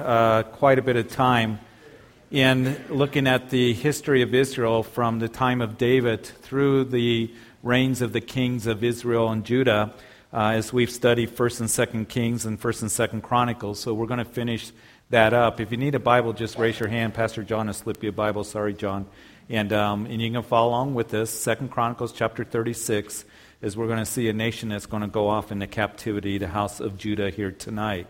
uh, quite a bit of time in looking at the history of Israel from the time of David through the reigns of the kings of Israel and Judah, uh, as we've studied First and Second Kings and First and Second Chronicles. So we're going to finish that up. If you need a Bible, just raise your hand. Pastor John will slip you a Bible. Sorry, John. And, um, and you can follow along with this. Second Chronicles chapter 36 is we're going to see a nation that's going to go off into captivity, the house of Judah here tonight.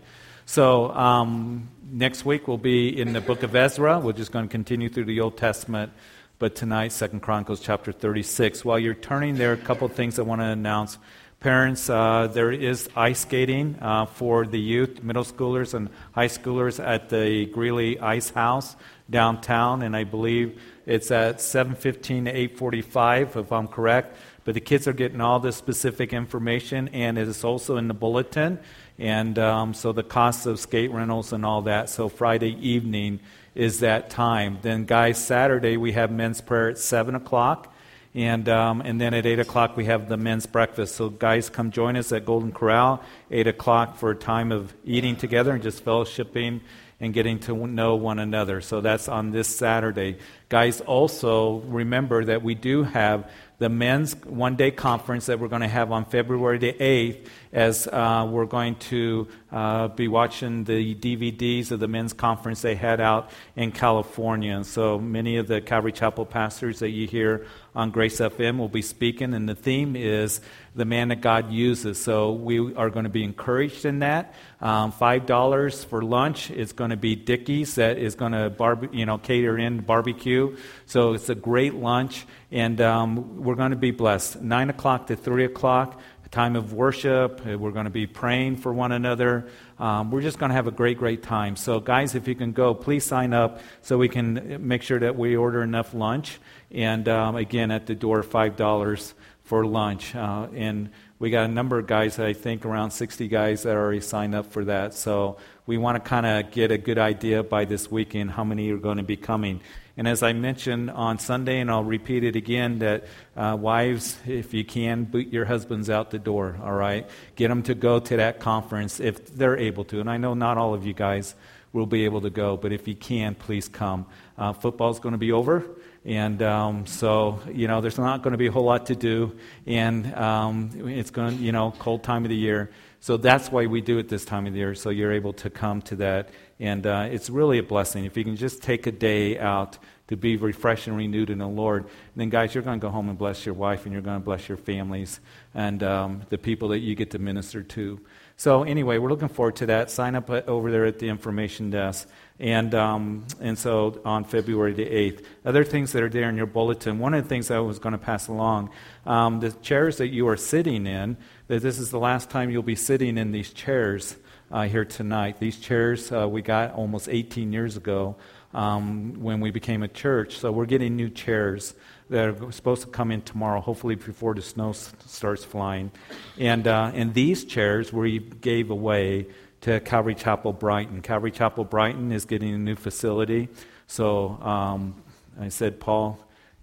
So um, next week we'll be in the book of Ezra. We're just going to continue through the Old Testament. But tonight, Second Chronicles chapter 36. While you're turning there, a couple things I want to announce. Parents, uh, there is ice skating uh, for the youth, middle schoolers, and high schoolers at the Greeley Ice House downtown, and I believe it's at 7:15 to 8:45, if I'm correct. But the kids are getting all the specific information, and it is also in the bulletin. And um, so the costs of skate rentals and all that. So Friday evening is that time. Then, guys, Saturday we have men's prayer at 7 o'clock. And, um, and then at 8 o'clock, we have the men's breakfast. So, guys, come join us at Golden Corral, 8 o'clock, for a time of eating together and just fellowshipping and getting to know one another. So, that's on this Saturday. Guys, also remember that we do have the men's one day conference that we're going to have on February the 8th, as uh, we're going to uh, be watching the DVDs of the men's conference they had out in California. So many of the Calvary Chapel pastors that you hear on Grace FM will be speaking, and the theme is the man that God uses. So we are going to be encouraged in that. Um, Five dollars for lunch is going to be Dickey's that is going to barbe- you know cater in barbecue. So it's a great lunch, and um, we're going to be blessed. Nine o'clock to three o'clock time of worship. We're going to be praying for one another. Um, we're just going to have a great, great time. So, guys, if you can go, please sign up so we can make sure that we order enough lunch. And um, again, at the door, $5 for lunch. Uh, and we got a number of guys, I think around 60 guys that already signed up for that. So we want to kind of get a good idea by this weekend how many are going to be coming. And as I mentioned on Sunday, and I'll repeat it again, that uh, wives, if you can, boot your husbands out the door, all right? Get them to go to that conference if they're able to. And I know not all of you guys will be able to go, but if you can, please come. Uh, football's going to be over. And um, so, you know, there's not going to be a whole lot to do. And um, it's going to, you know, cold time of the year. So that's why we do it this time of the year, so you're able to come to that. And uh, it's really a blessing. If you can just take a day out to be refreshed and renewed in the Lord, and then, guys, you're going to go home and bless your wife, and you're going to bless your families and um, the people that you get to minister to. So, anyway, we're looking forward to that. Sign up uh, over there at the information desk. And, um, and so on February the 8th. Other things that are there in your bulletin. One of the things I was going to pass along um, the chairs that you are sitting in, that this is the last time you'll be sitting in these chairs uh, here tonight. These chairs uh, we got almost 18 years ago um, when we became a church. So we're getting new chairs that are supposed to come in tomorrow, hopefully before the snow s- starts flying. And, uh, and these chairs we gave away to Calvary Chapel Brighton. Calvary Chapel Brighton is getting a new facility. So um, I said, Paul,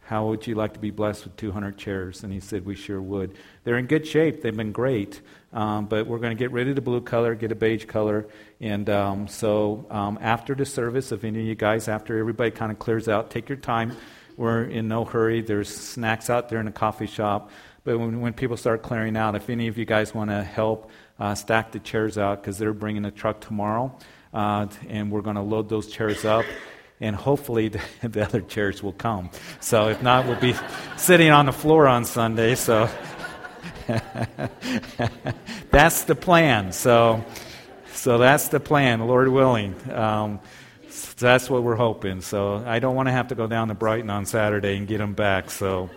how would you like to be blessed with 200 chairs? And he said, We sure would. They're in good shape. They've been great. Um, but we're going to get rid of the blue color, get a beige color. And um, so um, after the service, if any of you guys, after everybody kind of clears out, take your time. We're in no hurry. There's snacks out there in the coffee shop. But when, when people start clearing out, if any of you guys want to help, uh, stack the chairs out because they're bringing a truck tomorrow. Uh, and we're going to load those chairs up. And hopefully the, the, other chairs will come. So if not, we'll be sitting on the floor on Sunday. So that's the plan. So, so that's the plan, Lord willing. Um, so that's what we're hoping. So I don't want to have to go down to Brighton on Saturday and get them back. So.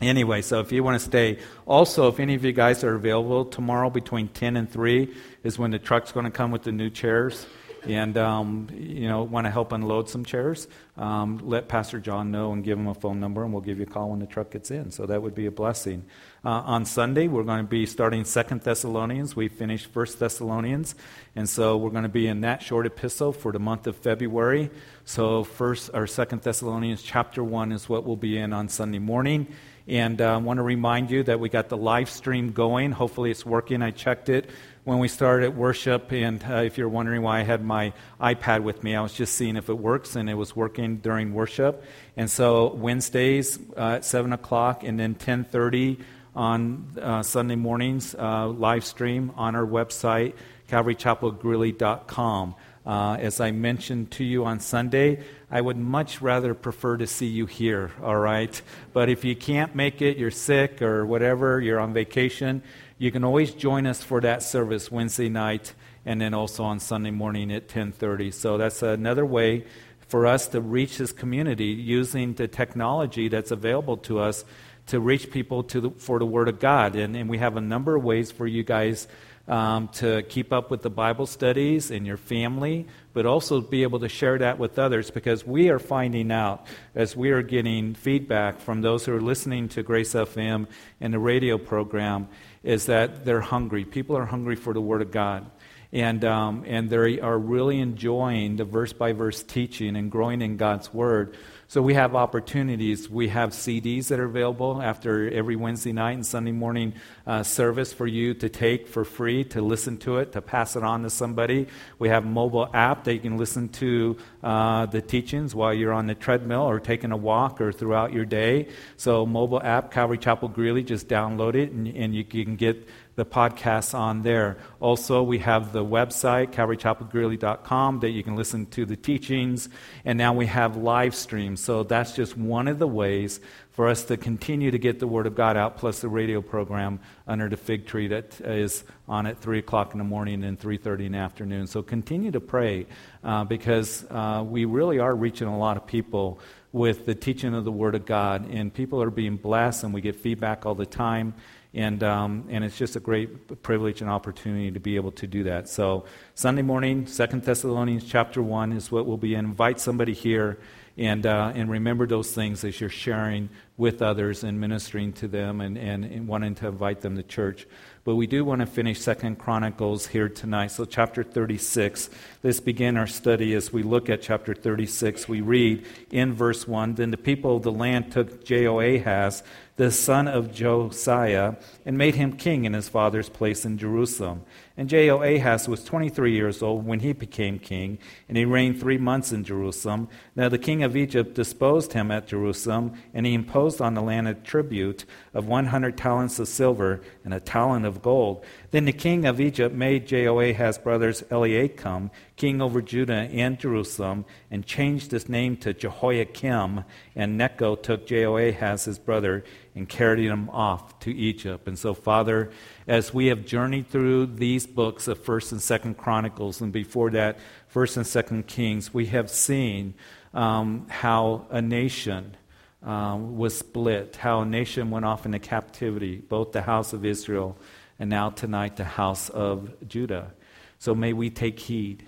Anyway, so if you want to stay, also, if any of you guys are available tomorrow between 10 and 3 is when the truck's going to come with the new chairs. And, um, you know, want to help unload some chairs, um, let Pastor John know and give him a phone number, and we'll give you a call when the truck gets in. So that would be a blessing. Uh, on Sunday, we're going to be starting Second Thessalonians. We finished First Thessalonians, and so we're going to be in that short epistle for the month of February. So, First or Second Thessalonians chapter 1 is what we'll be in on Sunday morning And I uh, want to remind you that we got the live stream going. Hopefully, it's working. I checked it when we started worship. And uh, if you're wondering why I had my iPad with me, I was just seeing if it works, and it was working during worship. And so Wednesdays uh, at 7 o'clock and then 1030 on uh, Sunday mornings, uh, live stream on our website, calvarychapelgreeley.com. Uh, as I mentioned to you on Sunday, I would much rather prefer to see you here, all right? But if you can't make it, you're sick or whatever, you're on vacation, you can always join us for that service Wednesday night and then also on Sunday morning at 10:30. So that's another way for us to reach this community using the technology that's available to us to reach people to the, for the Word of God. And, and we have a number of ways for you guys um, to keep up with the Bible studies in your family, but also be able to share that with others because we are finding out as we are getting feedback from those who are listening to Grace FM and the radio program is that they're hungry. People are hungry for the Word of God. And, um, and they are really enjoying the verse by verse teaching and growing in God's Word. So we have opportunities. We have CDs that are available after every Wednesday night and Sunday morning uh, service for you to take for free, to listen to it, to pass it on to somebody. We have mobile app that you can listen to uh, the teachings while you're on the treadmill or taking a walk or throughout your day. So mobile app, Calvary Chapel Greeley, just download it and, and you can get the podcasts on there. Also, we have the website, calvarychapelgreeley.com, that you can listen to the teachings. And now we have live streams. So that's just one of the ways for us to continue to get the Word of God out, plus the radio program under the fig tree that is on at 3 o'clock in the morning and 3.30 in the afternoon. So continue to pray uh, because uh, we really are reaching a lot of people with the teaching of the Word of God. And people are being blessed, and we get feedback all the time. And, um, and it's just a great privilege and opportunity to be able to do that. So Sunday morning, Second Thessalonians chapter 1 is what we'll be in. Invite somebody here and, uh, and remember those things as you're sharing with others and ministering to them and, and, and wanting to invite them to church. But we do want to finish Second Chronicles here tonight. So chapter 36. Let's begin our study as we look at chapter 36. We read in verse 1 Then the people of the land took Jehoahaz, the son of Josiah, and made him king in his father's place in Jerusalem. And Jehoahaz was 23 years old when he became king, and he reigned three months in Jerusalem. Now the king of Egypt disposed him at Jerusalem, and he imposed on the land a tribute of 100 talents of silver and a talent of gold. Then the king of Egypt made Jehoahaz's brothers Eliakim king over Judah and Jerusalem, and changed his name to Jehoiakim. And Necho took Jehoahaz, his brother, and carried him off to Egypt. And so, Father, as we have journeyed through these books of First and Second Chronicles, and before that, First and Second Kings, we have seen um, how a nation. Um, was split, how a nation went off into captivity, both the house of Israel and now tonight the house of Judah. So may we take heed.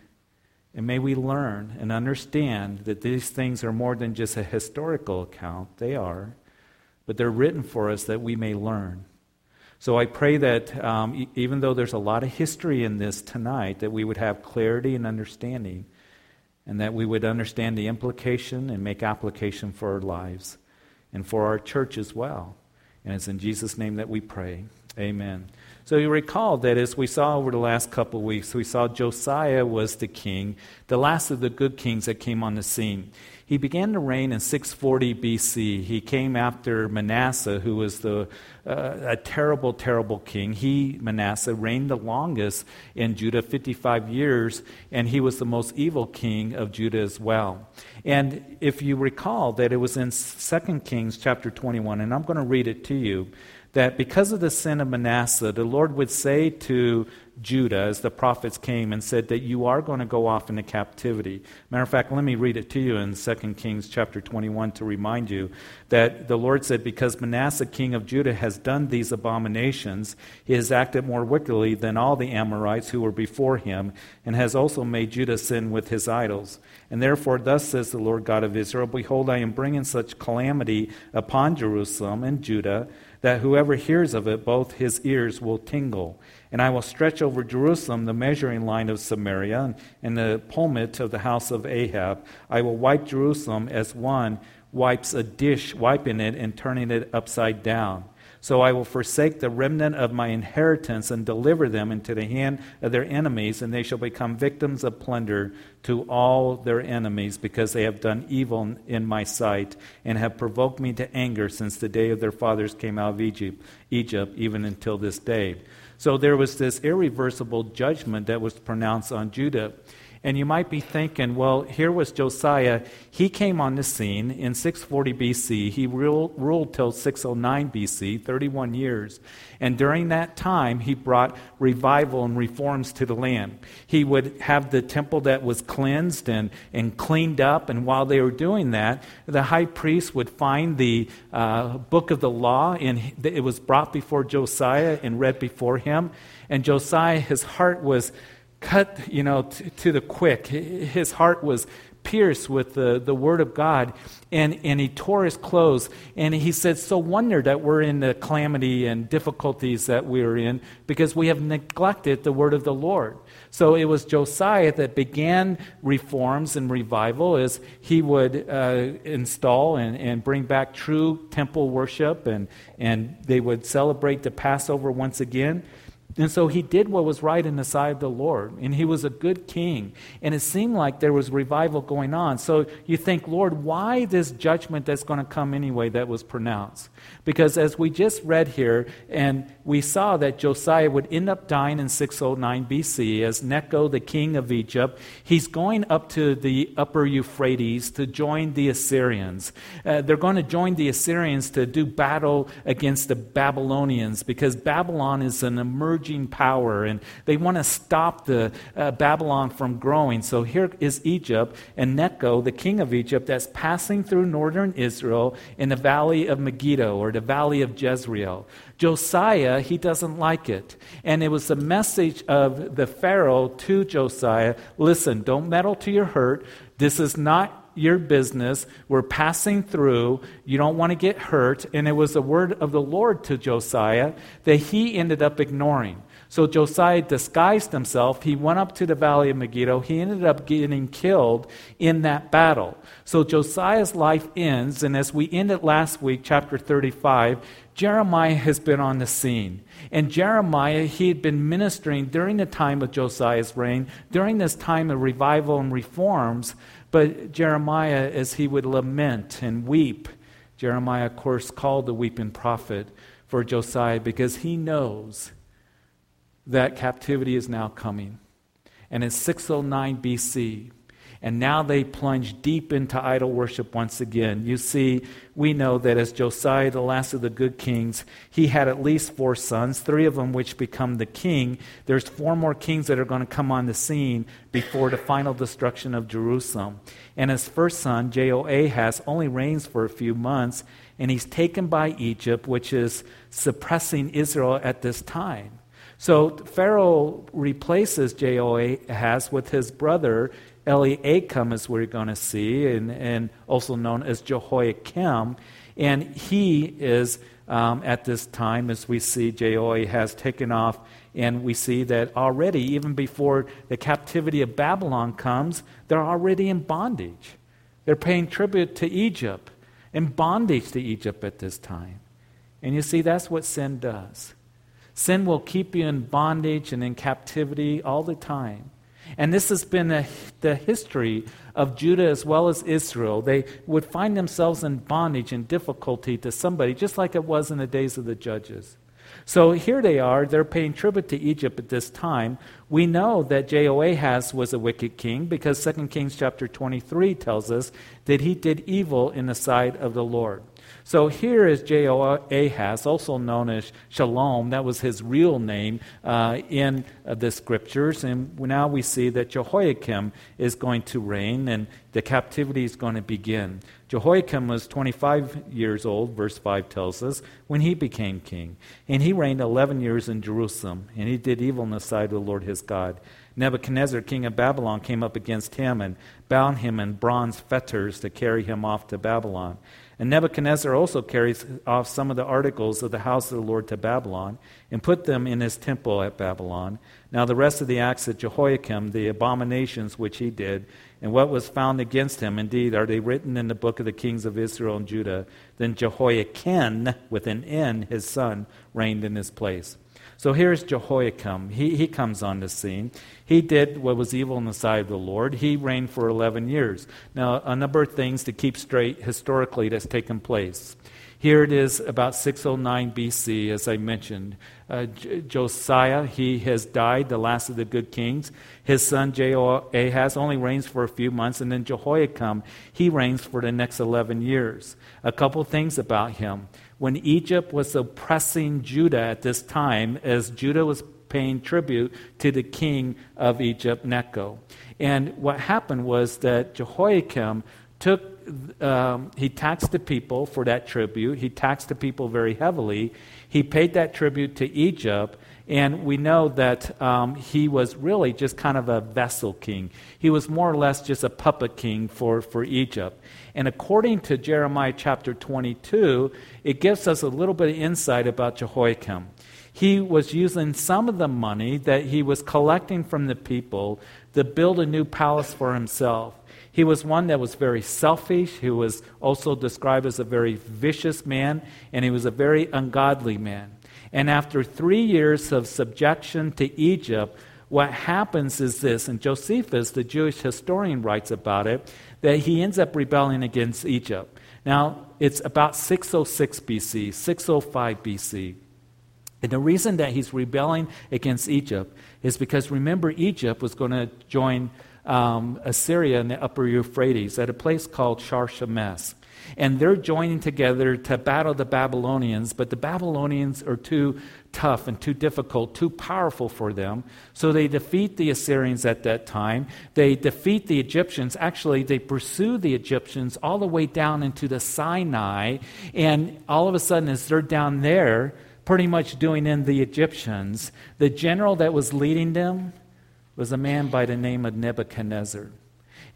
And may we learn and understand that these things are more than just a historical account. They are. But they're written for us that we may learn. So I pray that um, even though there's a lot of history in this tonight, that we would have clarity and understanding, and that we would understand the implication and make application for our lives and for our church as well. And it's in Jesus' name that we pray. Amen. So you recall that as we saw over the last couple of weeks, we saw Josiah was the king, the last of the good kings that came on the scene. He began to reign in 640 BC. He came after Manasseh, who was the, uh, a terrible, terrible king. He, Manasseh, reigned the longest in Judah, 55 years, and he was the most evil king of Judah as well. And if you recall that it was in 2 Kings chapter 21, and I'm going to read it to you that because of the sin of Manasseh, the Lord would say to Judah, as the prophets came and said, that you are going to go off into captivity. Matter of fact, let me read it to you in 2 Kings chapter 21 to remind you that the Lord said, Because Manasseh, king of Judah, has done these abominations, he has acted more wickedly than all the Amorites who were before him, and has also made Judah sin with his idols. And therefore, thus says the Lord God of Israel Behold, I am bringing such calamity upon Jerusalem and Judah that whoever hears of it, both his ears will tingle. And I will stretch over Jerusalem the measuring line of Samaria and the plummet of the house of Ahab. I will wipe Jerusalem as one wipes a dish, wiping it and turning it upside down. So I will forsake the remnant of my inheritance and deliver them into the hand of their enemies, and they shall become victims of plunder to all their enemies, because they have done evil in my sight and have provoked me to anger since the day of their fathers came out of Egypt, Egypt even until this day. So there was this irreversible judgment that was pronounced on Judah. And you might be thinking, well, here was Josiah. He came on the scene in 640 BC. He ruled, ruled till 609 BC, 31 years. And during that time, he brought revival and reforms to the land. He would have the temple that was cleansed and, and cleaned up. And while they were doing that, the high priest would find the uh, book of the law, and it was brought before Josiah and read before him. And Josiah, his heart was cut, you know, t- to the quick. His heart was pierced with the, the word of God, and, and he tore his clothes. And he said, So wonder that we're in the calamity and difficulties that we're in because we have neglected the word of the Lord. So it was Josiah that began reforms and revival as he would uh, install and, and bring back true temple worship, and, and they would celebrate the Passover once again. And so he did what was right in the sight of the Lord, and he was a good king. And it seemed like there was revival going on. So you think, Lord, why this judgment that's going to come anyway that was pronounced? Because as we just read here, and we saw that Josiah would end up dying in 609 BC as Necho, the king of Egypt. He's going up to the upper Euphrates to join the Assyrians. Uh, they're going to join the Assyrians to do battle against the Babylonians because Babylon is an emerging power and they want to stop the uh, Babylon from growing. So here is Egypt and Necho, the king of Egypt, that's passing through northern Israel in the valley of Megiddo or the valley of Jezreel. Josiah, he doesn't like it. And it was the message of the Pharaoh to Josiah listen, don't meddle to your hurt. This is not your business. We're passing through. You don't want to get hurt. And it was the word of the Lord to Josiah that he ended up ignoring. So Josiah disguised himself. He went up to the valley of Megiddo. He ended up getting killed in that battle. So Josiah's life ends, and as we ended last week, chapter 35, Jeremiah has been on the scene. And Jeremiah, he had been ministering during the time of Josiah's reign, during this time of revival and reforms. But Jeremiah, as he would lament and weep, Jeremiah, of course, called the weeping prophet for Josiah because he knows that captivity is now coming. And in 609 BC, and now they plunge deep into idol worship once again. You see, we know that as Josiah, the last of the good kings, he had at least four sons, three of them which become the king. There's four more kings that are going to come on the scene before the final destruction of Jerusalem. And his first son, Jehoahaz, only reigns for a few months, and he's taken by Egypt, which is suppressing Israel at this time. So Pharaoh replaces Jehoahaz with his brother Eliakim, as we're going to see, and, and also known as Jehoiakim. And he is, um, at this time, as we see, Jehoahaz taken off, and we see that already, even before the captivity of Babylon comes, they're already in bondage. They're paying tribute to Egypt, in bondage to Egypt at this time. And you see, that's what sin does. Sin will keep you in bondage and in captivity all the time. And this has been a, the history of Judah as well as Israel. They would find themselves in bondage and difficulty to somebody, just like it was in the days of the judges. So here they are, they're paying tribute to Egypt at this time. We know that Jehoahaz was a wicked king because 2 Kings chapter 23 tells us that he did evil in the sight of the Lord. So here is Jehoahaz, also known as Shallum. That was his real name uh, in uh, the scriptures. And now we see that Jehoiakim is going to reign and the captivity is going to begin. Jehoiakim was 25 years old, verse 5 tells us, when he became king. And he reigned 11 years in Jerusalem. And he did evil in the sight of the Lord his God. Nebuchadnezzar, king of Babylon, came up against him and bound him in bronze fetters to carry him off to Babylon. And Nebuchadnezzar also carries off some of the articles of the house of the Lord to Babylon and put them in his temple at Babylon. Now, the rest of the acts of Jehoiakim, the abominations which he did, and what was found against him, indeed, are they written in the book of the kings of Israel and Judah. Then Jehoiachin, with an N, his son, reigned in his place. So here's Jehoiakim. He, he comes on the scene. He did what was evil in the sight of the Lord. He reigned for 11 years. Now, a number of things to keep straight historically that's taken place. Here it is about 609 BC, as I mentioned. Uh, J- Josiah, he has died, the last of the good kings. His son Jehoahaz only reigns for a few months, and then Jehoiakim, he reigns for the next 11 years. A couple things about him when Egypt was oppressing Judah at this time, as Judah was paying tribute to the king of Egypt, Necho. And what happened was that Jehoiakim took, um, he taxed the people for that tribute. He taxed the people very heavily. He paid that tribute to Egypt. And we know that um, he was really just kind of a vessel king. He was more or less just a puppet king for, for Egypt. And according to Jeremiah chapter 22, it gives us a little bit of insight about Jehoiakim. He was using some of the money that he was collecting from the people to build a new palace for himself. He was one that was very selfish. He was also described as a very vicious man, and he was a very ungodly man. And after three years of subjection to Egypt, what happens is this, and Josephus, the Jewish historian, writes about it, that he ends up rebelling against Egypt. Now, it's about 606 BC, 605 BC. And the reason that he's rebelling against Egypt is because remember, Egypt was going to join um, Assyria in the upper Euphrates at a place called Carchemish and they're joining together to battle the Babylonians, but the Babylonians are too tough and too difficult, too powerful for them. So they defeat the Assyrians at that time. They defeat the Egyptians. Actually, they pursue the Egyptians all the way down into the Sinai, and all of a sudden, as they're down there, pretty much doing in the Egyptians, the general that was leading them was a man by the name of Nebuchadnezzar.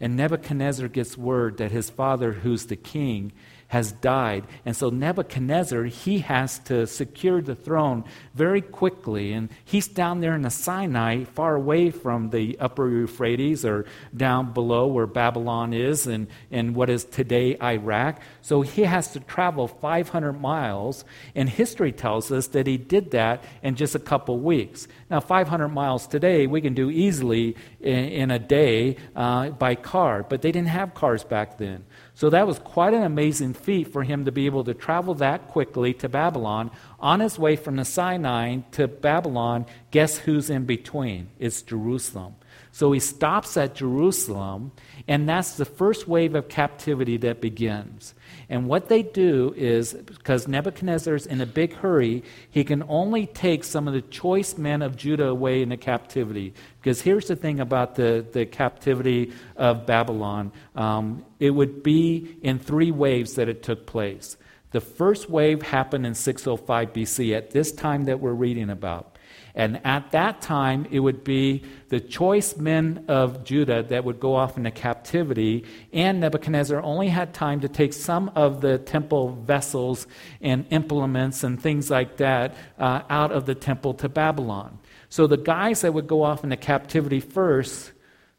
And Nebuchadnezzar gets word that his father, who's the king, has died. And so Nebuchadnezzar, he has to secure the throne very quickly. And he's down there in the Sinai, far away from the upper Euphrates or down below where Babylon is and, and what is today Iraq. So he has to travel 500 miles. And history tells us that he did that in just a couple weeks. Now, 500 miles today, we can do easily in, in a day uh, by car, but they didn't have cars back then. So that was quite an amazing feat for him to be able to travel that quickly to Babylon. On his way from the Sinai to Babylon, guess who's in between? It's Jerusalem. So he stops at Jerusalem, and that's the first wave of captivity that begins. And what they do is, because Nebuchadnezzar's in a big hurry, he can only take some of the choice men of Judah away into captivity. Because here's the thing about the, the captivity of Babylon um, it would be in three waves that it took place. The first wave happened in 605 BC, at this time that we're reading about. And at that time, it would be the choice men of Judah that would go off into captivity. And Nebuchadnezzar only had time to take some of the temple vessels and implements and things like that uh, out of the temple to Babylon. So the guys that would go off into captivity first,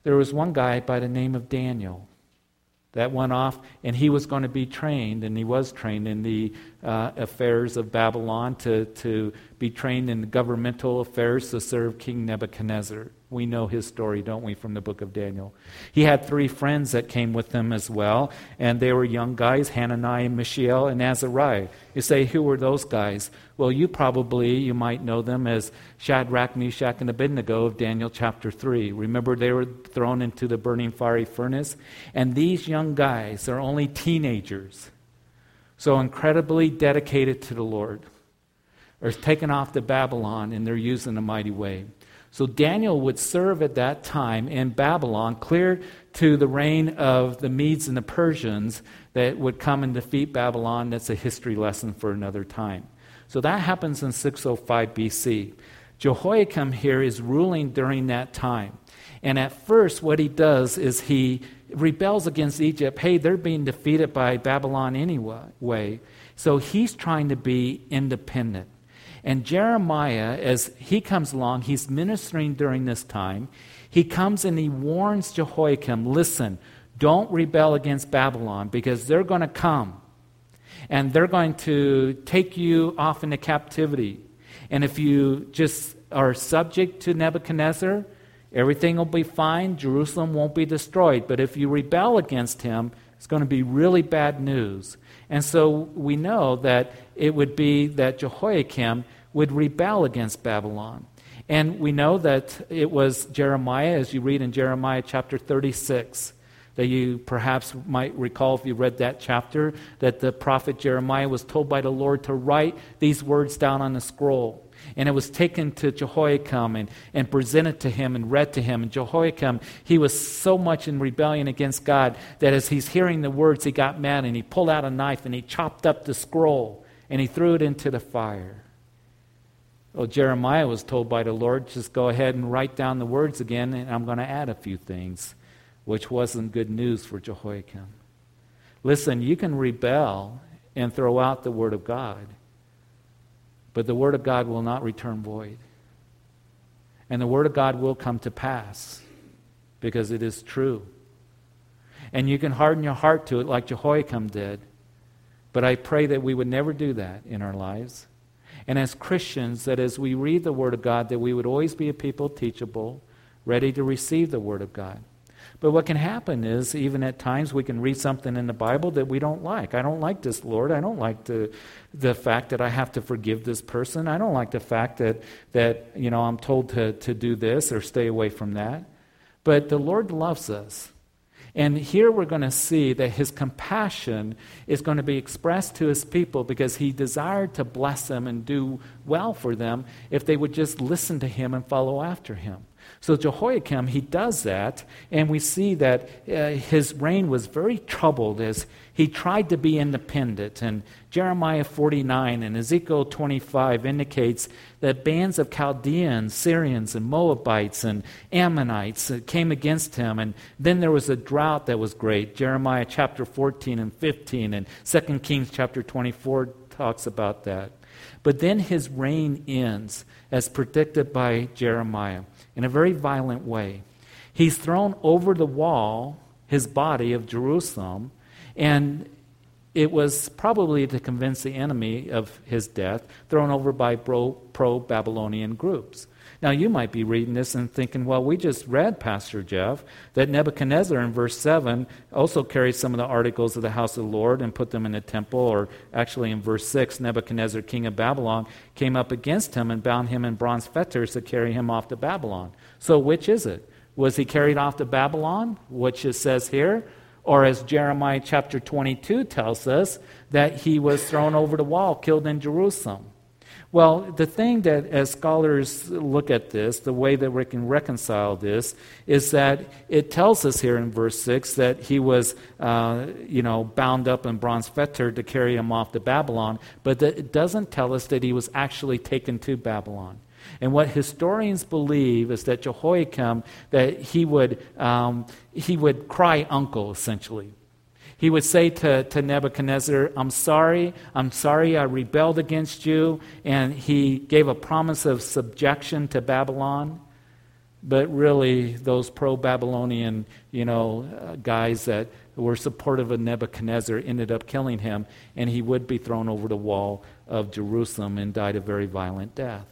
there was one guy by the name of Daniel that went off, and he was going to be trained, and he was trained in the uh, affairs of Babylon to, to be trained in governmental affairs to serve King Nebuchadnezzar. We know his story, don't we, from the book of Daniel. He had three friends that came with him as well, and they were young guys Hananiah, Mishael, and Azariah. You say, who were those guys? Well, you probably, you might know them as Shadrach, Meshach, and Abednego of Daniel chapter 3. Remember, they were thrown into the burning fiery furnace? And these young guys are only teenagers, so incredibly dedicated to the Lord, are taken off to Babylon, and they're used in a mighty way. So Daniel would serve at that time in Babylon, clear to the reign of the Medes and the Persians that would come and defeat Babylon. That's a history lesson for another time. So that happens in 605 BC. Jehoiakim here is ruling during that time. And at first, what he does is he rebels against Egypt. Hey, they're being defeated by Babylon anyway. So he's trying to be independent. And Jeremiah, as he comes along, he's ministering during this time. He comes and he warns Jehoiakim listen, don't rebel against Babylon because they're going to come and they're going to take you off into captivity. And if you just are subject to Nebuchadnezzar, everything will be fine. Jerusalem won't be destroyed. But if you rebel against him, it's going to be really bad news. And so we know that it would be that Jehoiakim would rebel against Babylon. And we know that it was Jeremiah, as you read in Jeremiah chapter 36, that you perhaps might recall if you read that chapter, that the prophet Jeremiah was told by the Lord to write these words down on a scroll. And it was taken to Jehoiakim and, and presented to him and read to him. And Jehoiakim, he was so much in rebellion against God that as he's hearing the words, he got mad and he pulled out a knife and he chopped up the scroll and he threw it into the fire. Well, Jeremiah was told by the Lord, just go ahead and write down the words again, and I'm going to add a few things, which wasn't good news for Jehoiakim. Listen, you can rebel and throw out the Word of God, but the Word of God will not return void. And the Word of God will come to pass because it is true. And you can harden your heart to it like Jehoiakim did. But I pray that we would never do that in our lives. And as Christians, that as we read the Word of God, that we would always be a people teachable, ready to receive the Word of God. But what can happen is, even at times, we can read something in the Bible that we don't like. I don't like this, Lord. I don't like the, the fact that I have to forgive this person. I don't like the fact that, that you know, I'm told to, to do this or stay away from that. But the Lord loves us. And here we're going to see that his compassion is going to be expressed to his people because he desired to bless them and do well for them if they would just listen to him and follow after him. So Jehoiakim, he does that, and we see that uh, his reign was very troubled as he tried to be independent. And Jeremiah 49 and Ezekiel 25 indicates that bands of Chaldeans, Syrians, and Moabites and Ammonites came against him. And then there was a drought that was great. Jeremiah chapter 14 and 15 and 2 Kings chapter 24 talks about that. But then his reign ends, as predicted by Jeremiah in a very violent way. He's thrown over the wall, his body of Jerusalem, and it was probably to convince the enemy of his death, thrown over by pro Babylonian groups. Now, you might be reading this and thinking, well, we just read, Pastor Jeff, that Nebuchadnezzar in verse 7 also carried some of the articles of the house of the Lord and put them in the temple. Or actually, in verse 6, Nebuchadnezzar, king of Babylon, came up against him and bound him in bronze fetters to carry him off to Babylon. So, which is it? Was he carried off to Babylon, which it says here? Or as Jeremiah chapter 22 tells us, that he was thrown over the wall, killed in Jerusalem. Well, the thing that, as scholars look at this, the way that we can reconcile this, is that it tells us here in verse 6 that he was, uh, you know, bound up in bronze fetter to carry him off to Babylon, but it doesn't tell us that he was actually taken to Babylon. And what historians believe is that Jehoiakim, that he would, um, he would cry uncle, essentially he would say to, to Nebuchadnezzar, I'm sorry, I'm sorry I rebelled against you. And he gave a promise of subjection to Babylon. But really, those pro Babylonian, you know, uh, guys that were supportive of Nebuchadnezzar ended up killing him, and he would be thrown over the wall of Jerusalem and died a very violent death.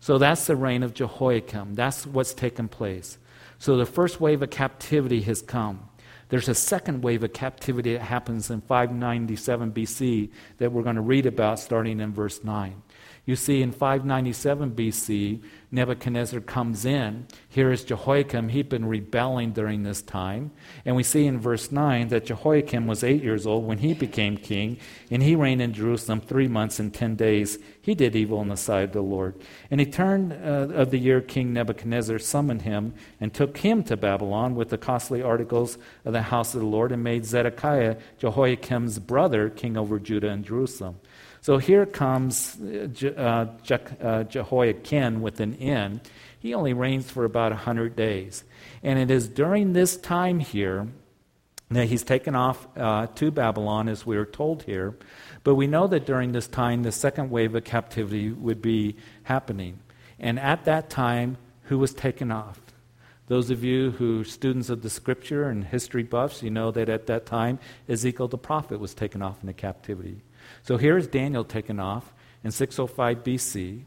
So that's the reign of Jehoiakim. That's what's taken place. So the first wave of captivity has come. There's a second wave of captivity that happens in 597 BC that we're going to read about starting in verse 9. You see, in 597 BC, Nebuchadnezzar comes in. Here is Jehoiakim. He'd been rebelling during this time. And we see in verse 9 that Jehoiachin was eight years old when he became king, and he reigned in Jerusalem three months and ten days. He did evil in the sight of the Lord. And he turned uh, of the year King Nebuchadnezzar summoned him and took him to Babylon with the costly articles of the house of the Lord and made Zedekiah, Jehoiakim's brother, king over Judah and Jerusalem. So here comes uh, Je- uh, Je- uh, Jehoiachin with an N. He only reigns for about 100 days. And it is during this time here that he's taken off uh, to Babylon, as we are told here. But we know that during this time, the second wave of captivity would be happening. And at that time, who was taken off? Those of you who are students of the scripture and history buffs, you know that at that time, Ezekiel the prophet was taken off into captivity. So here is Daniel taken off in 605 BC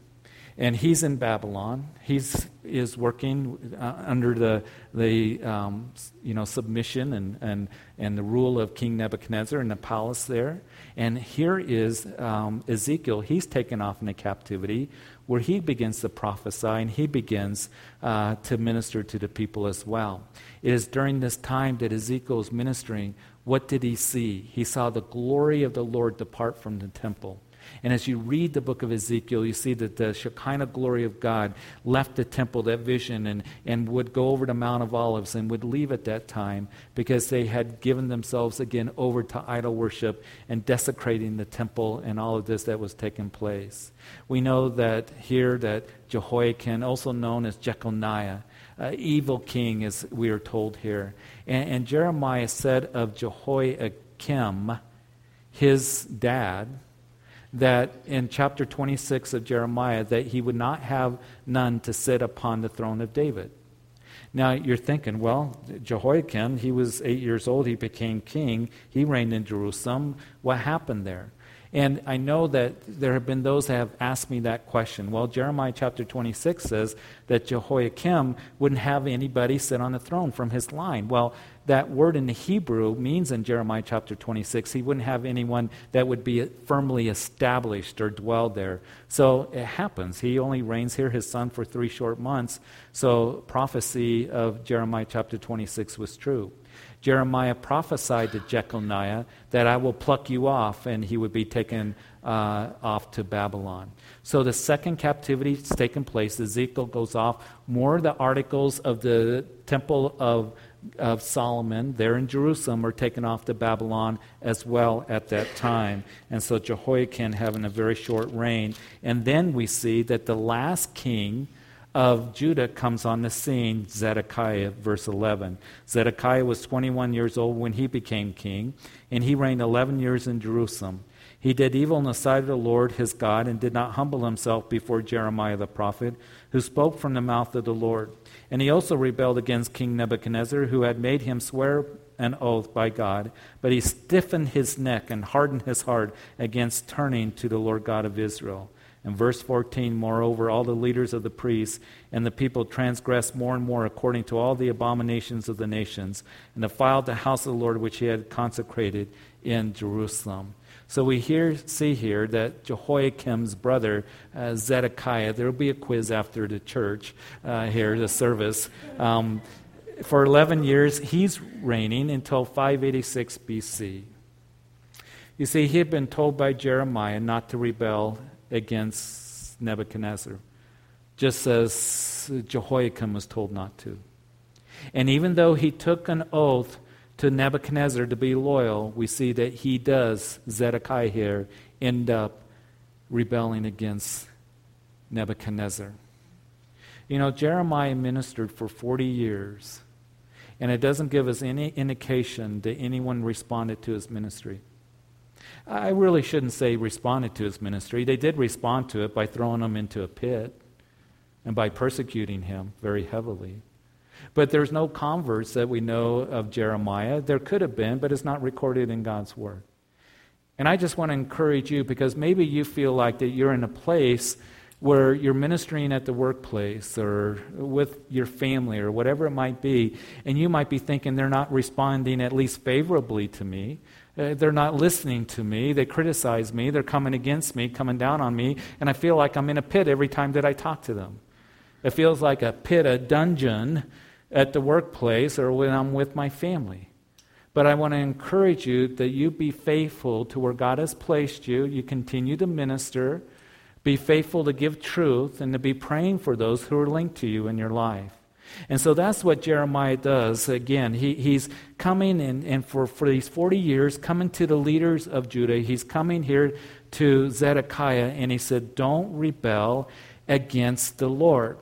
and he's in Babylon. He's is working uh, under the the um, you know submission and, and and the rule of King Nebuchadnezzar in the palace there. And here is um, Ezekiel. He's taken off into captivity, where he begins to prophesy and he begins uh, to minister to the people as well. It is during this time that Ezekiel is ministering. What did he see? He saw the glory of the Lord depart from the temple. And as you read the book of Ezekiel, you see that the Shekinah glory of God left the temple, that vision, and, and would go over to Mount of Olives and would leave at that time because they had given themselves again over to idol worship and desecrating the temple and all of this that was taking place. We know that here that Jehoiachin, also known as Jeconiah, uh, evil king, as we are told here. And, and Jeremiah said of Jehoiakim, his dad, that in chapter 26 of Jeremiah that he would not have none to sit upon the throne of David. Now you're thinking, well, Jehoiachin, he was 8 years old, he became king, he reigned in Jerusalem. What happened there? And I know that there have been those that have asked me that question. Well, Jeremiah chapter 26 says that Jehoiakim wouldn't have anybody sit on the throne from his line. Well, that word in the Hebrew means in Jeremiah chapter 26, he wouldn't have anyone that would be firmly established or dwell there. So it happens. He only reigns here, his son, for three short months. So prophecy of Jeremiah chapter 26 was true. Jeremiah prophesied to Jeconiah that I will pluck you off, and he would be taken uh, off to Babylon. So the second captivity has taken place. Ezekiel goes off. More of the articles of the temple of, of Solomon there in Jerusalem are taken off to Babylon as well at that time. And so Jehoiachin having a very short reign. And then we see that the last king of Judah comes on the scene, Zedekiah, verse 11. Zedekiah was 21 years old when he became king, and he reigned 11 years in Jerusalem. He did evil in the sight of the Lord his God and did not humble himself before Jeremiah the prophet, who spoke from the mouth of the Lord. And he also rebelled against King Nebuchadnezzar, who had made him swear an oath by God, but he stiffened his neck and hardened his heart against turning to the Lord God of Israel. In verse 14, moreover, all the leaders of the priests and the people transgressed more and more according to all the abominations of the nations, and defiled the house of the Lord which he had consecrated in Jerusalem. So we hear, see here that Jehoiakim's brother, uh, Zedekiah, there will be a quiz after the church uh, here, the service. Um, for 11 years, he's reigning until 586 BC. You see, he had been told by Jeremiah not to rebel against Nebuchadnezzar, just as Jehoiakim was told not to. And even though he took an oath to Nebuchadnezzar to be loyal, we see that he does, Zedekiah here, end up rebelling against Nebuchadnezzar. You know, Jeremiah ministered for 40 years, and it doesn't give us any indication that anyone responded to his ministry. I really shouldn't say responded to his ministry. They did respond to it by throwing him into a pit and by persecuting him very heavily. But there's no converts that we know of Jeremiah. There could have been, but it's not recorded in God's Word. And I just want to encourage you because maybe you feel like that you're in a place where you're ministering at the workplace or with your family or whatever it might be, and you might be thinking they're not responding at least favorably to me. Uh, they're not listening to me. They criticize me. They're coming against me, coming down on me, and I feel like I'm in a pit every time that I talk to them. It feels like a pit, a dungeon at the workplace or when I'm with my family. But I want to encourage you that you be faithful to where God has placed you. You continue to minister, be faithful to give truth, and to be praying for those who are linked to you in your life. And so that's what Jeremiah does. Again, he, he's coming and, and for, for these 40 years, coming to the leaders of Judah. He's coming here to Zedekiah and he said, Don't rebel against the Lord.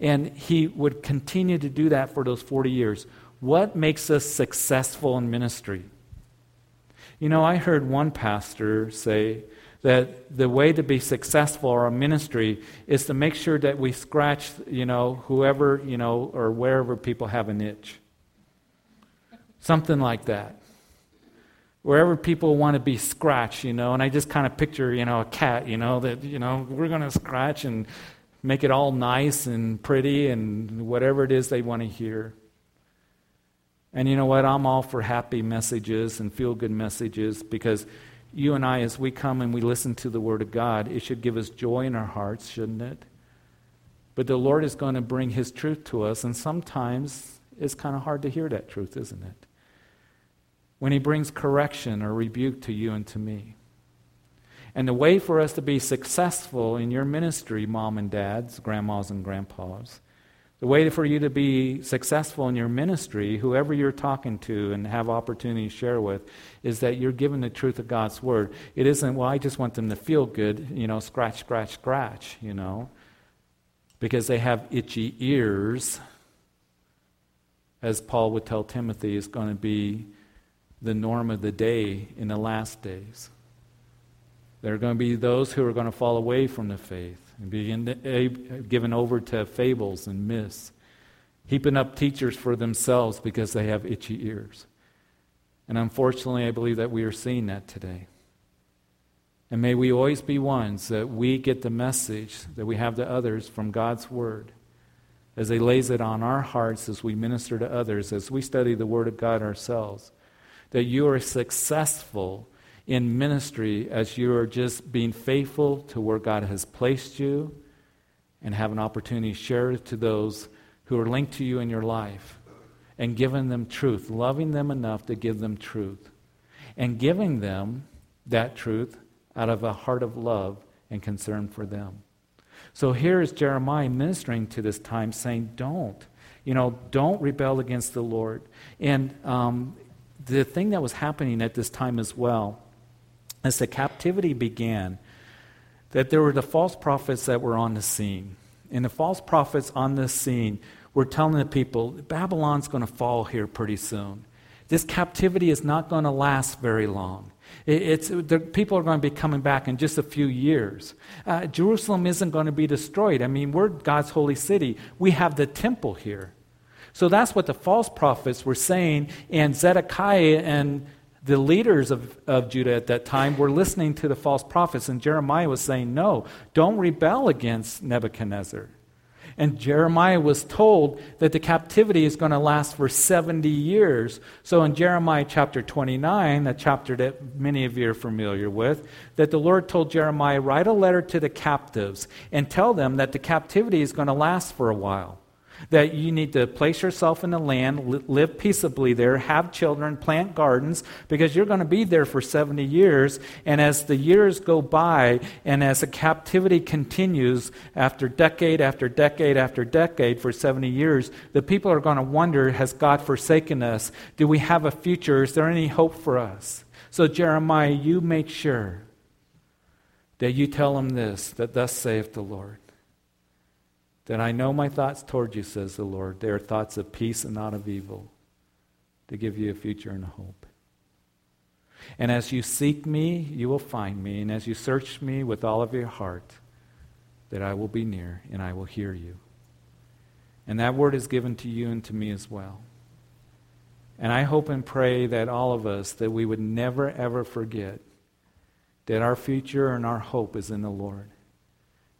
And he would continue to do that for those 40 years. What makes us successful in ministry? You know, I heard one pastor say that the way to be successful in a ministry is to make sure that we scratch, you know, whoever, you know, or wherever people have an itch. Something like that. Wherever people want to be scratched, you know, and I just kind of picture, you know, a cat, you know, that, you know, we're going to scratch and make it all nice and pretty and whatever it is they want to hear. And you know what? I'm all for happy messages and feel good messages because you and I, as we come and we listen to the Word of God, it should give us joy in our hearts, shouldn't it? But the Lord is going to bring His truth to us, and sometimes it's kind of hard to hear that truth, isn't it? When He brings correction or rebuke to you and to me. And the way for us to be successful in your ministry, mom and dads, grandmas and grandpas, the way for you to be successful in your ministry, whoever you're talking to and have opportunity to share with, is that you're given the truth of God's word. It isn't, well, I just want them to feel good, you know, scratch, scratch, scratch, you know, because they have itchy ears, as Paul would tell Timothy, is going to be the norm of the day in the last days. There are going to be those who are going to fall away from the faith and being eh, given over to fables and myths, heaping up teachers for themselves because they have itchy ears. And unfortunately, I believe that we are seeing that today. And may we always be ones that we get the message that we have to others from God's Word as He lays it on our hearts as we minister to others, as we study the Word of God ourselves, that you are successful in ministry as you are just being faithful to where God has placed you and have an opportunity to share it to those who are linked to you in your life and giving them truth, loving them enough to give them truth, and giving them that truth out of a heart of love and concern for them. So here is Jeremiah ministering to this time saying, Don't. You know, don't rebel against the Lord. And um, the thing that was happening at this time as well as the captivity began, that there were the false prophets that were on the scene. And the false prophets on the scene were telling the people, Babylon's going to fall here pretty soon. This captivity is not going to last very long. It's, the people are going to be coming back in just a few years. Uh, Jerusalem isn't going to be destroyed. I mean, we're God's holy city. We have the temple here. So that's what the false prophets were saying, and Zedekiah and the leaders of, of Judah at that time were listening to the false prophets, and Jeremiah was saying, No, don't rebel against Nebuchadnezzar. And Jeremiah was told that the captivity is going to last for 70 years. So in Jeremiah chapter 29, a chapter that many of you are familiar with, that the Lord told Jeremiah, write a letter to the captives and tell them that the captivity is going to last for a while that you need to place yourself in the land, live peaceably there, have children, plant gardens, because you're going to be there for 70 years. And as the years go by, and as the captivity continues after decade after decade after decade for 70 years, the people are going to wonder Has God forsaken us? Do we have a future? Is there any hope for us? So, Jeremiah, you make sure that you tell them this, that thus saith the Lord. That I know my thoughts toward you, says the Lord. They are thoughts of peace and not of evil, to give you a future and a hope. And as you seek me, you will find me. And as you search me with all of your heart, that I will be near and I will hear you. And that word is given to you and to me as well. And I hope and pray that all of us, that we would never, ever forget that our future and our hope is in the Lord.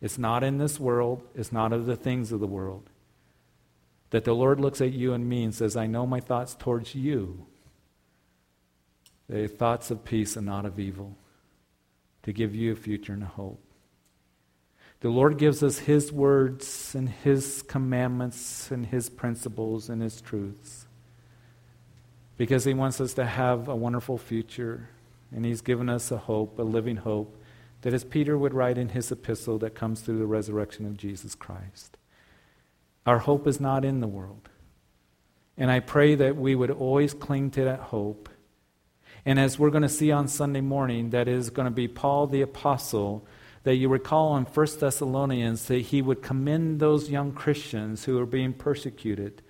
It's not in this world, it's not of the things of the world. That the Lord looks at you and me and says, I know my thoughts towards you. They are thoughts of peace and not of evil, to give you a future and a hope. The Lord gives us His words and His commandments and His principles and His truths because He wants us to have a wonderful future and He's given us a hope, a living hope that as Peter would write in his epistle that comes through the resurrection of Jesus Christ, our hope is not in the world. And I pray that we would always cling to that hope. And as we're going to see on Sunday morning, that is going to be Paul the Apostle that you recall in 1 Thessalonians that he would commend those young Christians who were being persecuted.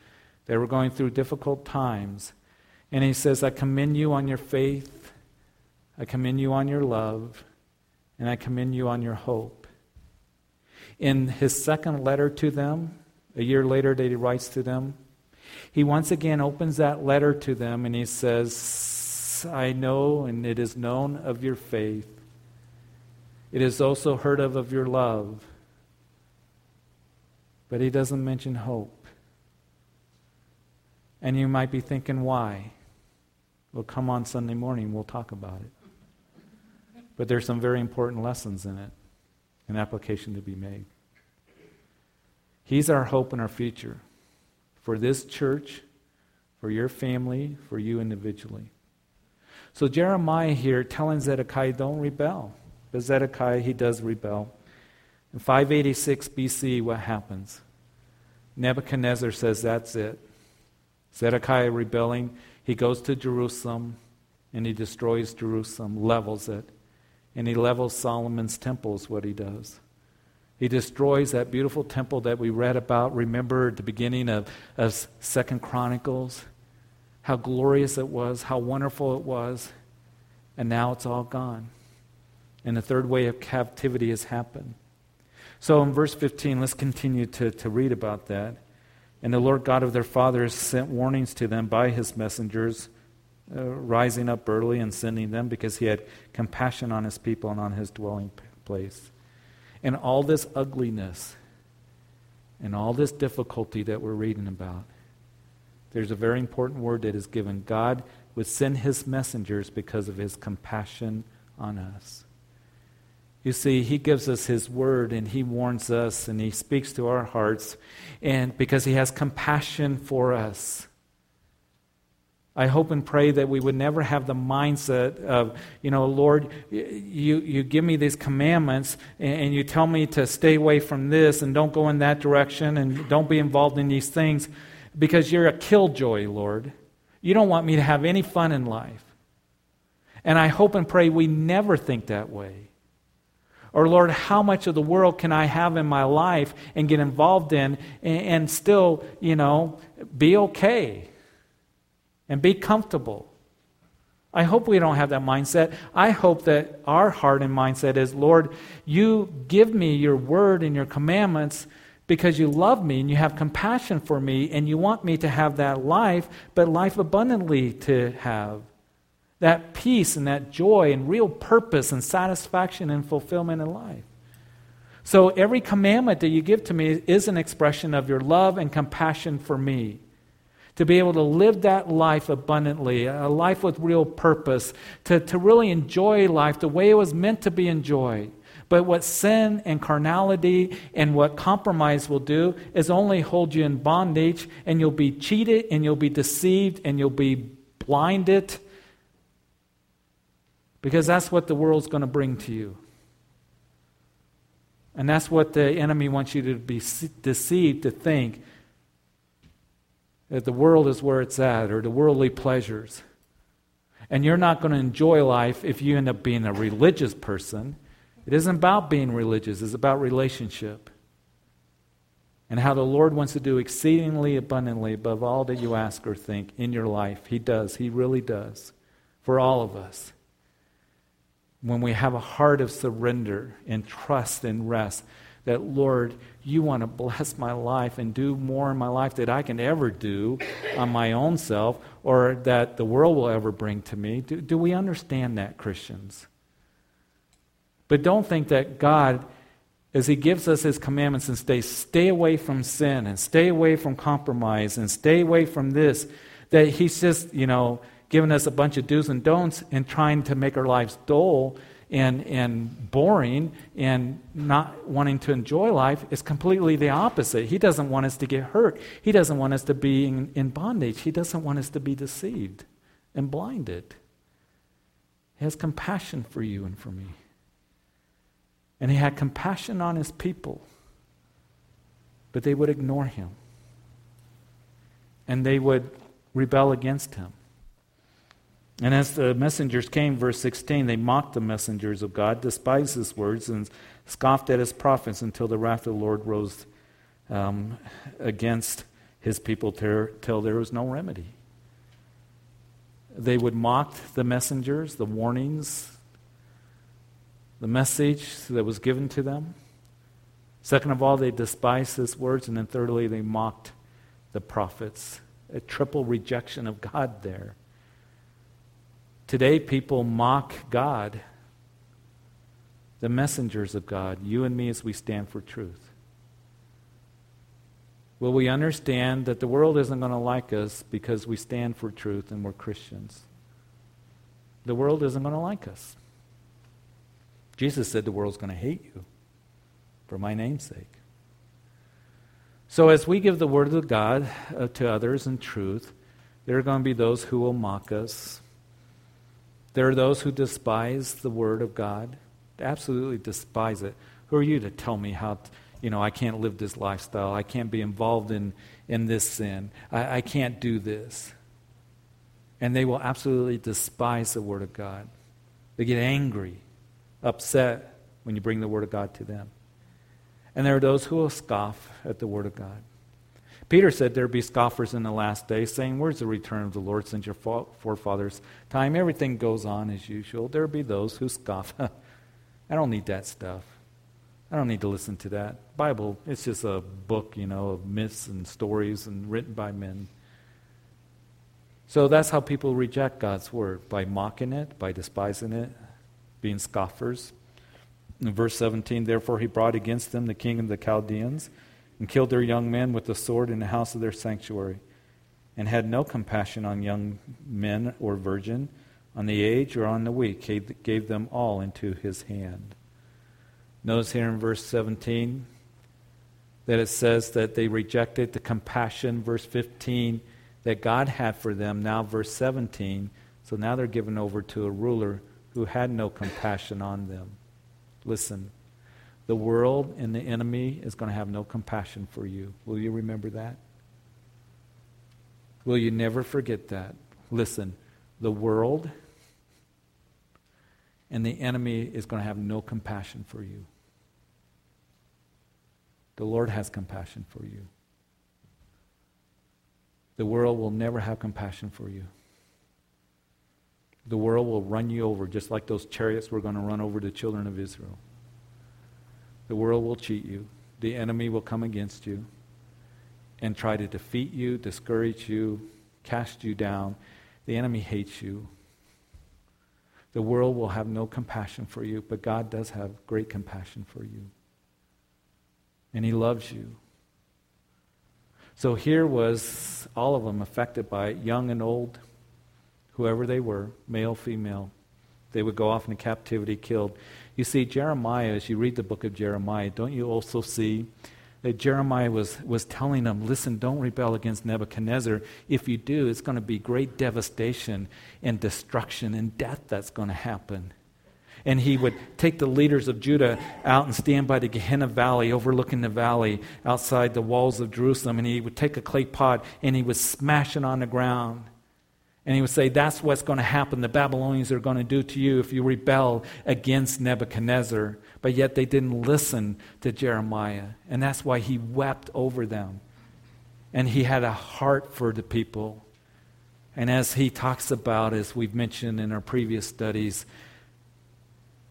They were going through difficult times. And he says, I commend you on your faith, I commend you on your love, and I commend you on your hope. In his second letter to them, a year later that he writes to them, he once again opens that letter to them and he says, I know and it is known of your faith it is also heard of of your love. But he doesn't mention hope. And you might be thinking, why? Well, come on Sunday morning, we'll talk about it. But there's some very important lessons in it, an application to be made. He's our hope and our future for this church, for your family, for you individually. So Jeremiah here telling Zedekiah, don't rebel. But Zedekiah, he does rebel. In 586 BC, what happens? Nebuchadnezzar says, That's it. Zedekiah rebelling, he goes to Jerusalem and he destroys Jerusalem, levels it. And he levels Solomon's temple, is what he does. He destroys that beautiful temple that we read about, remember at the beginning of, of Second Chronicles, how glorious it was, how wonderful it was, and now it's all gone and the third way of captivity has happened. So in verse 15, let's continue to, to read about that. And the Lord God of their fathers sent warnings to them by his messengers, uh, rising up early and sending them because he had compassion on his people and on his dwelling place. And all this ugliness and all this difficulty that we're reading about, there's a very important word that is given. God would send his messengers because of his compassion on us. You see, He gives us His word and He warns us and He speaks to our hearts, and because He has compassion for us. I hope and pray that we would never have the mindset of, you know, Lord, you, you give me these commandments and you tell me to stay away from this and don't go in that direction and don't be involved in these things because you're a killjoy, Lord. You don't want me to have any fun in life. And I hope and pray we never think that way. Or, Lord, how much of the world can I have in my life and get involved in and, and still, you know, be okay and be comfortable? I hope we don't have that mindset. I hope that our heart and mindset is, Lord, you give me your word and your commandments because you love me and you have compassion for me and you want me to have that life, but life abundantly to have that peace and that joy and real purpose and satisfaction and fulfillment in life. So every commandment that you give to me is an expression of your love and compassion for me. To be able to live that life abundantly, a life with real purpose, to, to really enjoy life the way it was meant to be enjoyed. But what sin and carnality and what compromise will do is only hold you in bondage, and you'll be cheated, and you'll be deceived, and you'll be blinded because that's what the world's going to bring to you. And that's what the enemy wants you to be deceived to think that the world is where it's at or the worldly pleasures. And you're not going to enjoy life if you end up being a religious person. It isn't about being religious, it's about relationship. And how the Lord wants to do exceedingly abundantly above all that you ask or think in your life. He does. He really does. For all of us when we have a heart of surrender and trust and rest that, Lord, you want to bless my life and do more in my life that I can ever do on my own self or that the world will ever bring to me. Do, do we understand that, Christians? But don't think that God, as He gives us His commandments and stay, stay away from sin and stay away from compromise and stay away from this, that He's just, you know, giving us a bunch of do's and don'ts and trying to make our lives dull and, and boring and not wanting to enjoy life is completely the opposite. He doesn't want us to get hurt. He doesn't want us to be in, in bondage. He doesn't want us to be deceived and blinded. He has compassion for you and for me. And he had compassion on his people, but they would ignore him. And they would rebel against him. And as the messengers came, verse 16, they mocked the messengers of God, despised his words, and scoffed at his prophets until the wrath of the Lord rose um, against his people till there was no remedy. They would mock the messengers, the warnings, the message that was given to them. Second of all, they despised his words. And then thirdly, they mocked the prophets. A triple rejection of God there. Today, people mock God, the messengers of God, you and me as we stand for truth. Will we understand that the world isn't going to like us because we stand for truth and we're Christians? The world isn't going to like us. Jesus said the world's going to hate you for my name's sake. So, as we give the word of God uh, to others in truth, there are going to be those who will mock us. There are those who despise the word of God, absolutely despise it. Who are you to tell me how, to, you know, I can't live this lifestyle. I can't be involved in, in this sin. I, I can't do this. And they will absolutely despise the word of God. They get angry, upset when you bring the word of God to them. And there are those who will scoff at the word of God. Peter said there be scoffers in the last days, saying, Where's the return of the Lord since your forefathers' time? Everything goes on as usual. There be those who scoff. I don't need that stuff. I don't need to listen to that. Bible, it's just a book, you know, of myths and stories and written by men. So that's how people reject God's word by mocking it, by despising it, being scoffers. In verse 17, therefore he brought against them the king of the Chaldeans and killed their young men with the sword in the house of their sanctuary, and had no compassion on young men or virgin, on the aged or on the weak. He gave them all into his hand. Notice here in verse 17 that it says that they rejected the compassion, verse 15, that God had for them. Now, verse 17, so now they're given over to a ruler who had no compassion on them. Listen, the world and the enemy is going to have no compassion for you. Will you remember that? Will you never forget that? Listen, the world and the enemy is going to have no compassion for you. The Lord has compassion for you. The world will never have compassion for you. The world will run you over just like those chariots were going to run over the children of Israel. The world will cheat you. The enemy will come against you and try to defeat you, discourage you, cast you down. The enemy hates you. The world will have no compassion for you, but God does have great compassion for you. And He loves you. So here was all of them affected by it, young and old, whoever they were, male, female. They would go off into captivity, killed. You see, Jeremiah, as you read the book of Jeremiah, don't you also see that Jeremiah was, was telling them, listen, don't rebel against Nebuchadnezzar. If you do, it's going to be great devastation and destruction and death that's going to happen. And he would take the leaders of Judah out and stand by the Gehenna Valley, overlooking the valley outside the walls of Jerusalem. And he would take a clay pot and he would smash it on the ground. And he would say, That's what's going to happen. The Babylonians are going to do to you if you rebel against Nebuchadnezzar. But yet they didn't listen to Jeremiah. And that's why he wept over them. And he had a heart for the people. And as he talks about, as we've mentioned in our previous studies,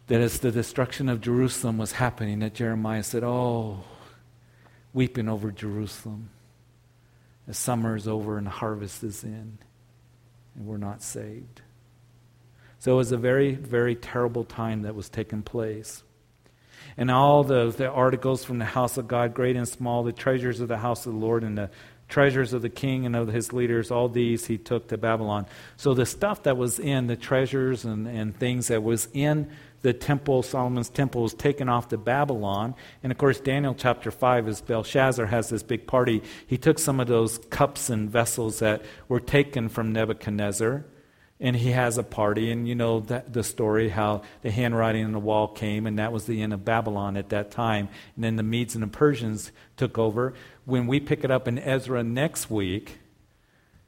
that as the destruction of Jerusalem was happening, that Jeremiah said, Oh, weeping over Jerusalem. The summer is over and harvest is in and were not saved. So it was a very, very terrible time that was taking place. And all the, the articles from the house of God, great and small, the treasures of the house of the Lord, and the treasures of the king and of his leaders, all these he took to Babylon. So the stuff that was in the treasures and, and things that was in the temple, Solomon's temple, was taken off to Babylon. And of course, Daniel chapter 5, as Belshazzar has this big party, he took some of those cups and vessels that were taken from Nebuchadnezzar. And he has a party, and you know the story how the handwriting on the wall came, and that was the end of Babylon at that time. And then the Medes and the Persians took over. When we pick it up in Ezra next week,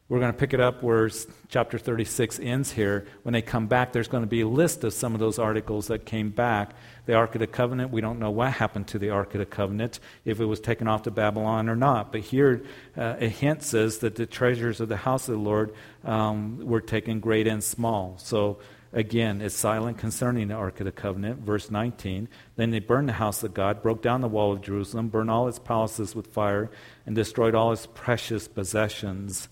We're going to pick it up where chapter 36 ends here. When they come back, there's going to be a list of some of those articles that came back. The Ark of the Covenant, we don't know what happened to the Ark of the Covenant, if it was taken off to Babylon or not. But here, uh, a hint says that the treasures of the house of the Lord um, were taken great and small. So, again, it's silent concerning the Ark of the Covenant. Verse 19 Then they burned the house of God, broke down the wall of Jerusalem, burned all its palaces with fire, and destroyed all its precious possessions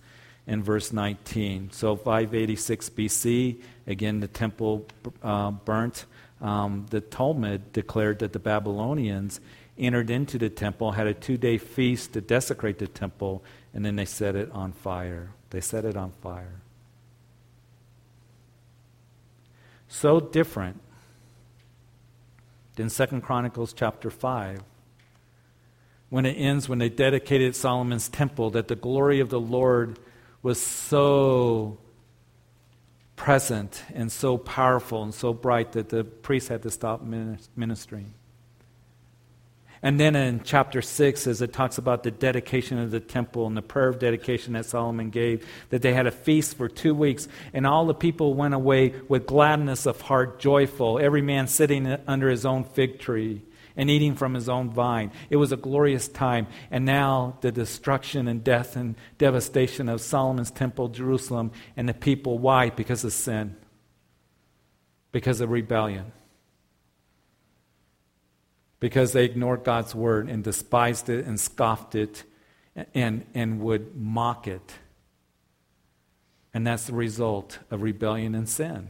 in verse 19. So 586 BC, again, the temple uh, burnt. Um, the Talmud declared that the Babylonians entered into the temple, had a two day feast to desecrate the temple, and then they set it on fire. They set it on fire. So different than Second Chronicles chapter 5 when it ends when they dedicated Solomon's temple that the glory of the Lord was so present and so powerful and so bright that the priest had to stop ministering. And then in chapter 6, as it talks about the dedication of the temple and the prayer of dedication that Solomon gave, that they had a feast for two weeks, and all the people went away with gladness of heart, joyful, every man sitting under his own fig tree and eating from his own vine. It was a glorious time. And now the destruction and death and devastation of Solomon's temple, Jerusalem, and the people. Why? Because of sin, because of rebellion. Because they ignored God's word and despised it and scoffed it and, and would mock it. And that's the result of rebellion and sin.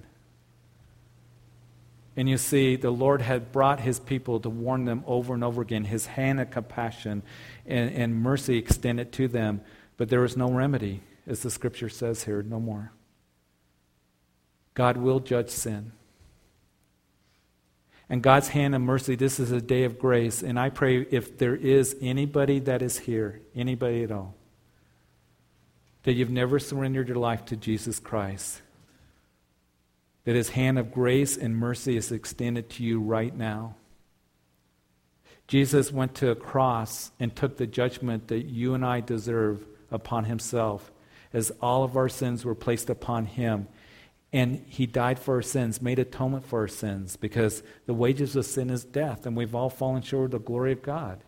And you see, the Lord had brought his people to warn them over and over again, his hand of compassion and, and mercy extended to them. But there was no remedy, as the scripture says here, no more. God will judge sin. And God's hand of mercy, this is a day of grace. And I pray if there is anybody that is here, anybody at all, that you've never surrendered your life to Jesus Christ that his hand of grace and mercy is extended to you right now. Jesus went to a cross and took the judgment that you and I deserve upon himself, as all of our sins were placed upon him. And he died for our sins, made atonement for our sins, because the wages of sin is death, and we've all fallen short of the glory of God.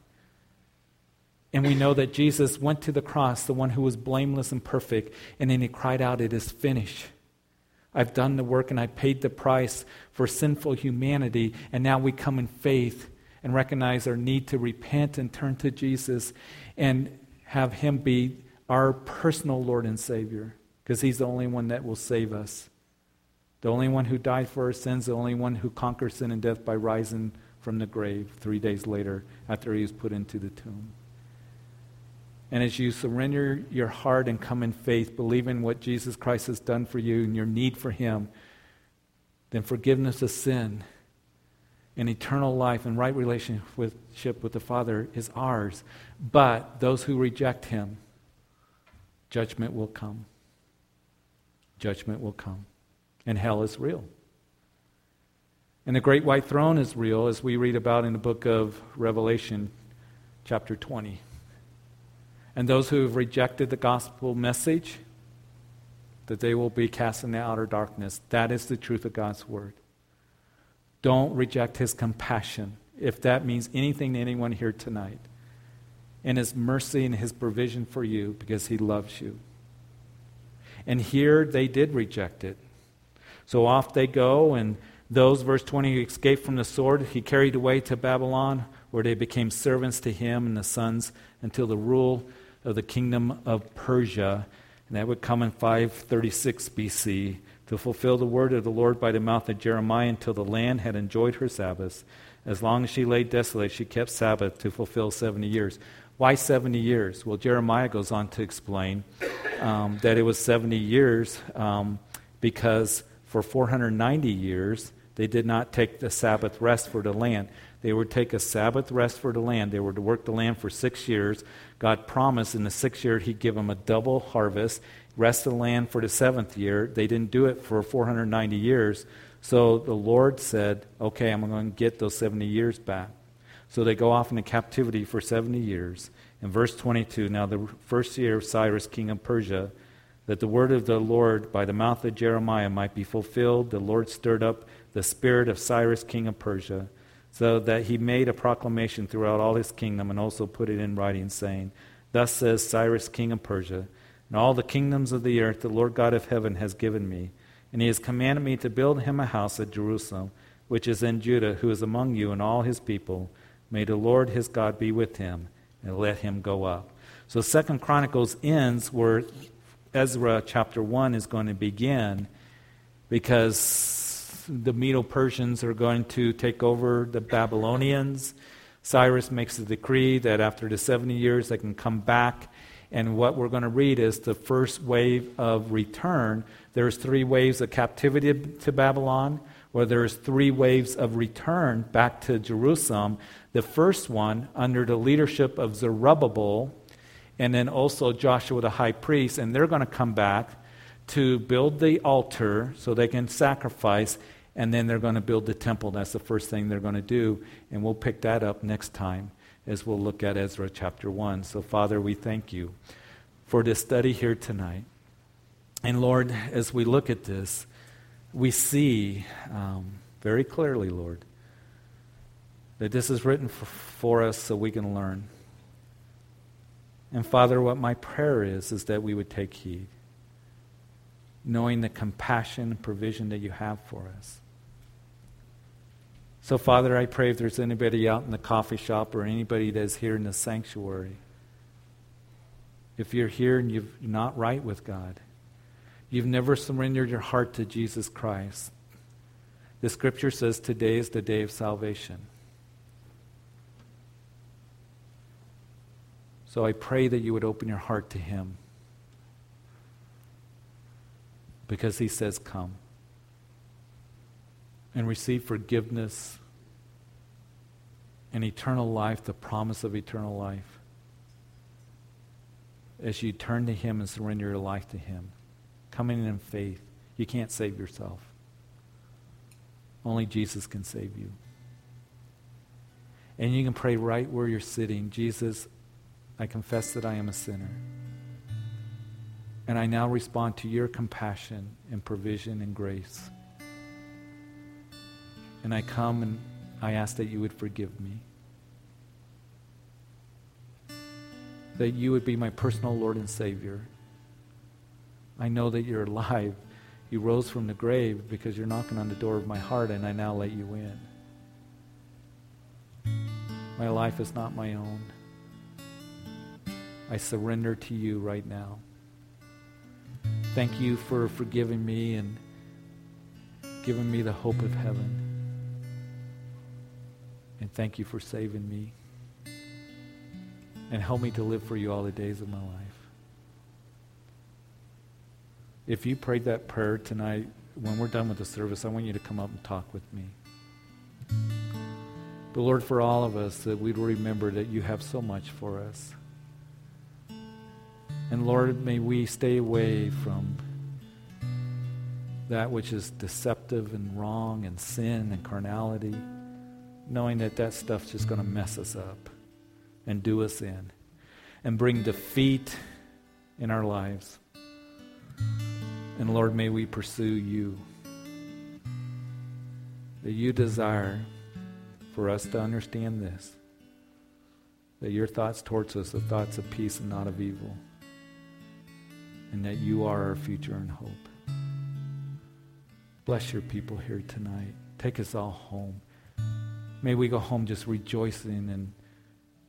And we know that Jesus went to the cross, the one who was blameless and perfect, and then he cried out, It is finished. I've done the work and I paid the price for sinful humanity, and now we come in faith and recognize our need to repent and turn to Jesus and have Him be our personal Lord and Savior, because He's the only one that will save us. The only one who died for our sins, the only one who conquered sin and death by rising from the grave three days later after He was put into the tomb. And as you surrender your heart and come in faith, believing what Jesus Christ has done for you and your need for Him, then forgiveness of sin and eternal life and right relationship with the Father is ours. But those who reject Him, judgment will come. Judgment will come. And hell is real. And the great white throne is real, as we read about in the book of Revelation, chapter 20. And those who have rejected the gospel message, that they will be cast in the outer darkness. That is the truth of God's word. Don't reject his compassion, if that means anything to anyone here tonight, and his mercy and his provision for you because he loves you. And here they did reject it. So off they go, and those, verse 20, escaped from the sword. He carried away to Babylon, where they became servants to him and the sons until the rule of the kingdom of Persia. And that would come in 536 BC to fulfill the word of the Lord by the mouth of Jeremiah until the land had enjoyed her Sabbaths. As long as she lay desolate, she kept Sabbath to fulfill 70 years. Why 70 years? Well, Jeremiah goes on to explain um, that it was 70 years um, because for 490 years they did not take the Sabbath rest for the land. They would take a Sabbath rest for the land. They were to work the land for six years. God promised in the sixth year He'd give them a double harvest, rest the land for the seventh year. They didn't do it for 490 years. So the Lord said, Okay, I'm going to get those 70 years back. So they go off into captivity for 70 years. In verse 22, now the first year of Cyrus, king of Persia, that the word of the Lord by the mouth of Jeremiah might be fulfilled, the Lord stirred up the spirit of Cyrus, king of Persia, so that he made a proclamation throughout all his kingdom and also put it in writing, saying, Thus says Cyrus, king of Persia, and all the kingdoms of the earth the Lord God of heaven has given me, and he has commanded me to build him a house at Jerusalem, which is in Judah, who is among you and all his people. May the Lord his God be with him, and let him go up. So Second Chronicles ends where Ezra chapter 1 is going to begin because the Medo Persians are going to take over the Babylonians. Cyrus makes a decree that after the 70 years they can come back. And what we're going to read is the first wave of return. There's three waves of captivity to Babylon, where there's three waves of return back to Jerusalem. The first one, under the leadership of Zerubbabel, and then also Joshua the high priest, and they're going to come back to build the altar so they can sacrifice, and then they're going to build the temple. That's the first thing they're going to do, and we'll pick that up next time as we'll look at Ezra chapter 1. So, Father, we thank you for this study here tonight. And Lord, as we look at this, we see um, very clearly, Lord, that this is written for, for us so we can learn. And Father, what my prayer is, is that we would take heed, knowing the compassion and provision that you have for us. So, Father, I pray if there's anybody out in the coffee shop or anybody that's here in the sanctuary, if you're here and you're not right with God, you've never surrendered your heart to Jesus Christ, the scripture says today is the day of salvation. So I pray that you would open your heart to Him. Because He says, Come. And receive forgiveness and eternal life, the promise of eternal life. As you turn to Him and surrender your life to Him, coming in faith, you can't save yourself. Only Jesus can save you. And you can pray right where you're sitting Jesus, I confess that I am a sinner. And I now respond to your compassion and provision and grace. And I come and I ask that you would forgive me. That you would be my personal Lord and Savior. I know that you're alive. You rose from the grave because you're knocking on the door of my heart, and I now let you in. My life is not my own. I surrender to you right now. Thank you for forgiving me and giving me the hope of heaven. And thank you for saving me. And help me to live for you all the days of my life. If you prayed that prayer tonight, when we're done with the service, I want you to come up and talk with me. But Lord, for all of us, that we'd remember that you have so much for us. And Lord, may we stay away from that which is deceptive and wrong and sin and carnality, knowing that that stuff's just going to mess us up and do us in and bring defeat in our lives. And Lord, may we pursue you. That you desire for us to understand this. That your thoughts towards us are thoughts of peace and not of evil and that you are our future and hope. Bless your people here tonight. Take us all home. May we go home just rejoicing in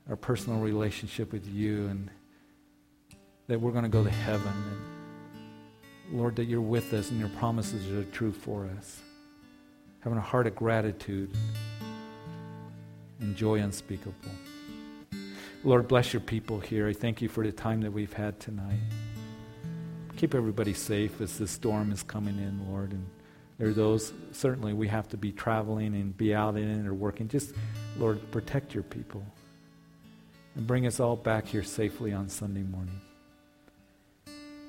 our personal relationship with you and that we're going to go to heaven. And Lord, that you're with us and your promises are true for us. Having a heart of gratitude and joy unspeakable. Lord, bless your people here. I thank you for the time that we've had tonight. Keep everybody safe as the storm is coming in, Lord. And there are those, certainly, we have to be traveling and be out in it or working. Just, Lord, protect your people and bring us all back here safely on Sunday morning.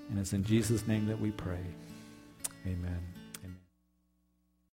And it's in Jesus' name that we pray. Amen.